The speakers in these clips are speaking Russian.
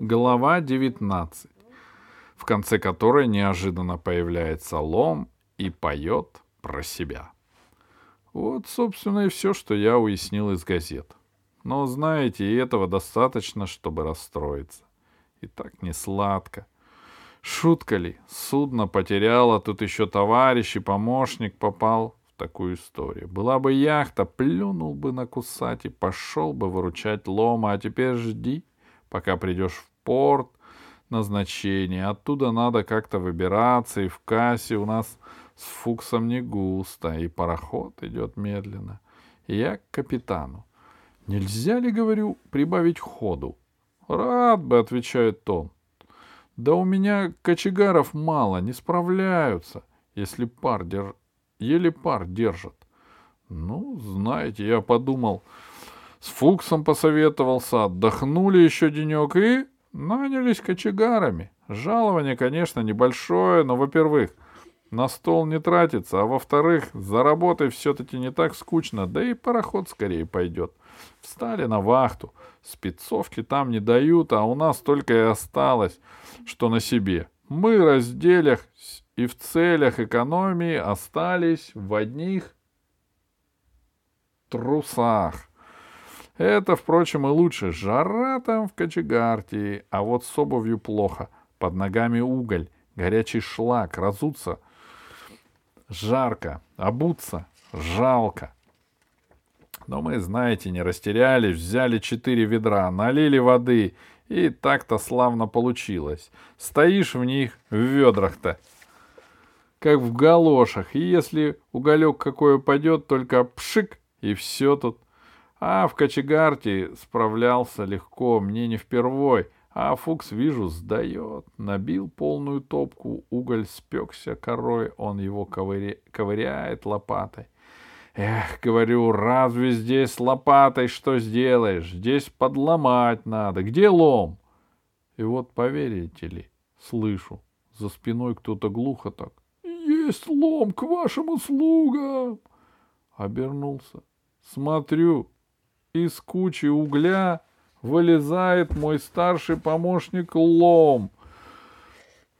Глава 19, в конце которой неожиданно появляется лом и поет про себя. Вот, собственно, и все, что я уяснил из газет. Но, знаете, и этого достаточно, чтобы расстроиться. И так не сладко. Шутка ли? Судно потеряло, тут еще товарищ и помощник попал в такую историю. Была бы яхта, плюнул бы на кусать и пошел бы выручать лома, а теперь жди, пока придешь в порт назначения. Оттуда надо как-то выбираться, и в кассе у нас с Фуксом не густо, и пароход идет медленно. И я к капитану. Нельзя ли, говорю, прибавить ходу? Рад бы, отвечает он. Да у меня кочегаров мало, не справляются, если пар держ... еле пар держат. Ну, знаете, я подумал, с Фуксом посоветовался, отдохнули еще денек и нанялись кочегарами. Жалование, конечно, небольшое, но, во-первых, на стол не тратится, а во-вторых, за работой все-таки не так скучно, да и пароход скорее пойдет. Встали на вахту, спецовки там не дают, а у нас только и осталось, что на себе. Мы разделях и в целях экономии остались в одних трусах. Это, впрочем, и лучше. Жара там в Кочегарте, а вот с обувью плохо. Под ногами уголь, горячий шлак, разуться. Жарко, обуться жалко. Но мы, знаете, не растерялись, взяли четыре ведра, налили воды, и так-то славно получилось. Стоишь в них, в ведрах-то, как в галошах, и если уголек какой упадет, только пшик, и все тут. А в кочегарте справлялся легко, мне не впервой, а Фукс, вижу, сдает. Набил полную топку, уголь спекся корой, он его ковыря... ковыряет лопатой. Эх, говорю, разве здесь лопатой что сделаешь? Здесь подломать надо. Где лом? И вот, поверите ли, слышу, за спиной кто-то глухо так. Есть лом к вашим услугам. Обернулся. Смотрю, из кучи угля вылезает мой старший помощник лом.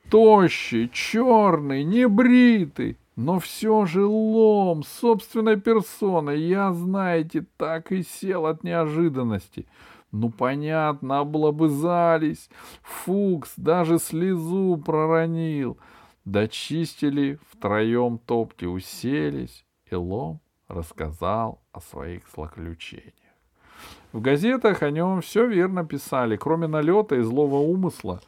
Тощий, черный, небритый, но все же лом, собственной персоной, я, знаете, так и сел от неожиданности. Ну, понятно, облобызались. Фукс даже слезу проронил. Дочистили, втроем топки уселись, и лом рассказал о своих злоключениях. В газетах о нем все верно писали, кроме налета и злого умысла.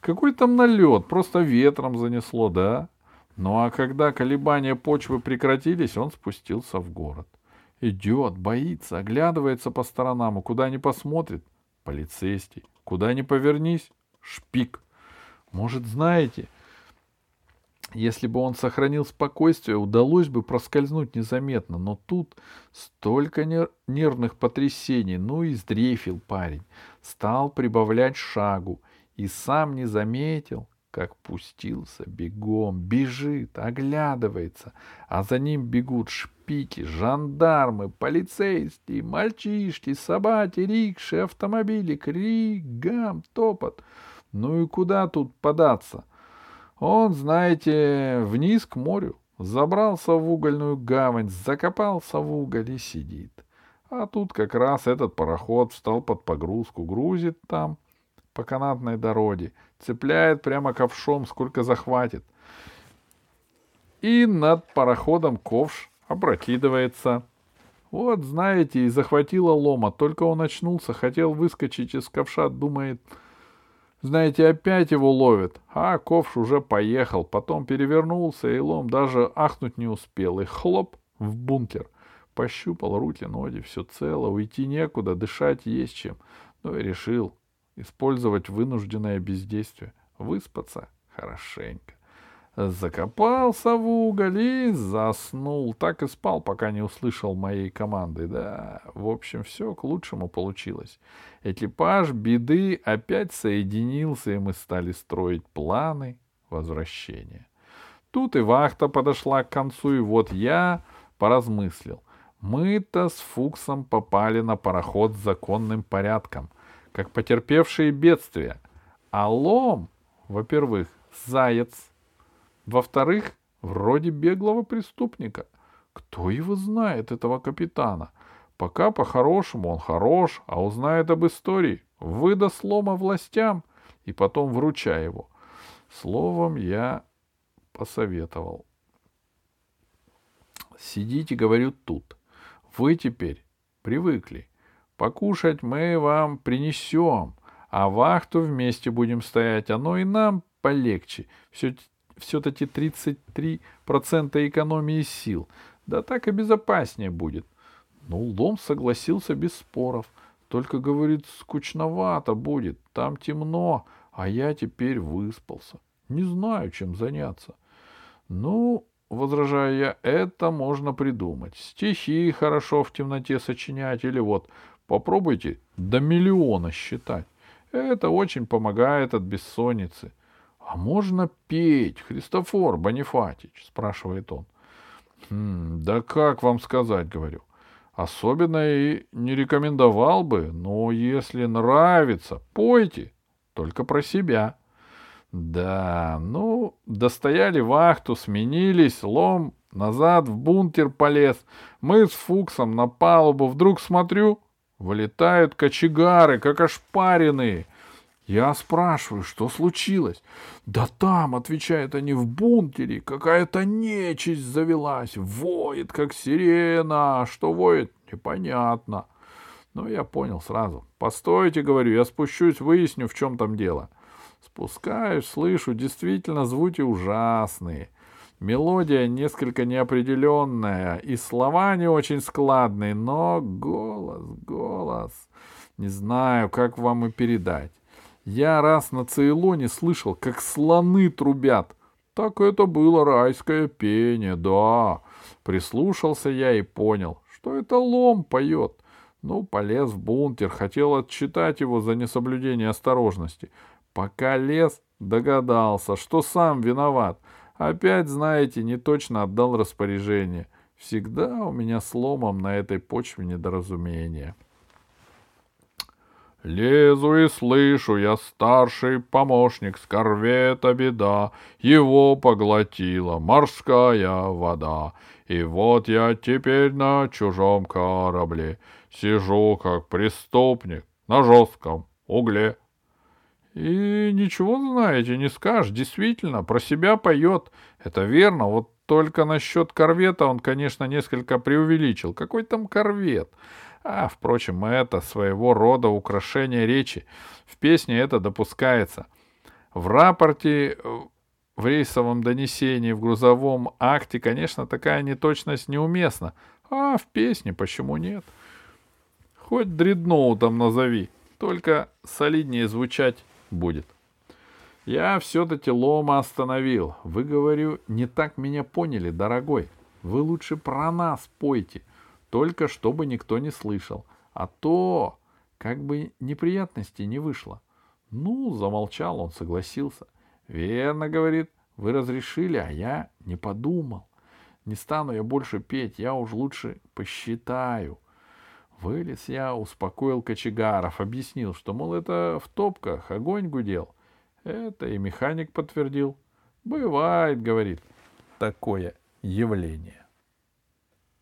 Какой там налет, просто ветром занесло, да? Ну а когда колебания почвы прекратились, он спустился в город. Идет, боится, оглядывается по сторонам, куда ни посмотрит — полицейский. Куда ни повернись — шпик. Может, знаете, если бы он сохранил спокойствие, удалось бы проскользнуть незаметно, но тут столько нервных потрясений, ну и сдрефил парень, стал прибавлять шагу и сам не заметил, как пустился бегом, бежит, оглядывается, а за ним бегут шпики, жандармы, полицейские, мальчишки, собаки, рикши, автомобили, крик, гам, топот. Ну и куда тут податься? Он, знаете, вниз к морю, забрался в угольную гавань, закопался в уголь и сидит. А тут как раз этот пароход встал под погрузку, грузит там по канатной дороге, цепляет прямо ковшом, сколько захватит. И над пароходом ковш опрокидывается. Вот, знаете, и захватило лома. Только он очнулся, хотел выскочить из ковша, думает, знаете, опять его ловят. А ковш уже поехал, потом перевернулся, и лом даже ахнуть не успел. И хлоп в бункер. Пощупал руки, ноги, все цело, уйти некуда, дышать есть чем. Ну и решил, использовать вынужденное бездействие, выспаться хорошенько. Закопался в уголь и заснул. Так и спал, пока не услышал моей команды. Да, в общем, все к лучшему получилось. Экипаж беды опять соединился, и мы стали строить планы возвращения. Тут и вахта подошла к концу, и вот я поразмыслил. Мы-то с Фуксом попали на пароход с законным порядком — как потерпевшие бедствия. А лом, во-первых, заяц. Во-вторых, вроде беглого преступника. Кто его знает, этого капитана? Пока по-хорошему он хорош, а узнает об истории, выдаст лома властям и потом вручай его. Словом, я посоветовал. Сидите, говорю, тут. Вы теперь привыкли. Покушать мы вам принесем, а вахту вместе будем стоять. Оно и нам полегче. Все, все-таки 33% экономии сил. Да так и безопаснее будет. Ну, Лом согласился без споров. Только, говорит, скучновато будет. Там темно, а я теперь выспался. Не знаю, чем заняться. Ну, возражаю я, это можно придумать. Стихи хорошо в темноте сочинять или вот попробуйте до миллиона считать. Это очень помогает от бессонницы. А можно петь, Христофор Бонифатич? спрашивает он. Хм, да как вам сказать, говорю. Особенно и не рекомендовал бы, но если нравится, пойте, только про себя. Да, ну, достояли вахту, сменились, лом назад в бункер полез. Мы с Фуксом на палубу вдруг смотрю, вылетают кочегары, как ошпаренные. Я спрашиваю, что случилось? Да там, отвечают они, в бункере какая-то нечисть завелась, воет, как сирена. Что воет, непонятно. Но я понял сразу. Постойте, говорю, я спущусь, выясню, в чем там дело. — Спускаюсь, слышу, действительно звуки ужасные. Мелодия несколько неопределенная, и слова не очень складные, но голос, голос. Не знаю, как вам и передать. Я раз на Цейлоне слышал, как слоны трубят. Так это было райское пение, да. Прислушался я и понял, что это лом поет. Ну, полез в бункер, хотел отчитать его за несоблюдение осторожности. Пока лез, догадался, что сам виноват. Опять, знаете, не точно отдал распоряжение. Всегда у меня сломом на этой почве недоразумения. Лезу и слышу, я старший помощник с корвета беда, его поглотила морская вода. И вот я теперь на чужом корабле сижу как преступник на жестком угле. И ничего, знаете, не скажешь. Действительно, про себя поет. Это верно. Вот только насчет корвета он, конечно, несколько преувеличил. Какой там корвет? А, впрочем, это своего рода украшение речи. В песне это допускается. В рапорте, в рейсовом донесении, в грузовом акте, конечно, такая неточность неуместна. А в песне почему нет? Хоть дредноутом назови, только солиднее звучать будет. Я все-таки лома остановил. Вы, говорю, не так меня поняли, дорогой. Вы лучше про нас пойте, только чтобы никто не слышал. А то, как бы неприятностей не вышло. Ну, замолчал он, согласился. Верно, говорит, вы разрешили, а я не подумал. Не стану я больше петь, я уж лучше посчитаю. Вылез я, успокоил кочегаров, объяснил, что, мол, это в топках огонь гудел. Это и механик подтвердил. Бывает, говорит, такое явление.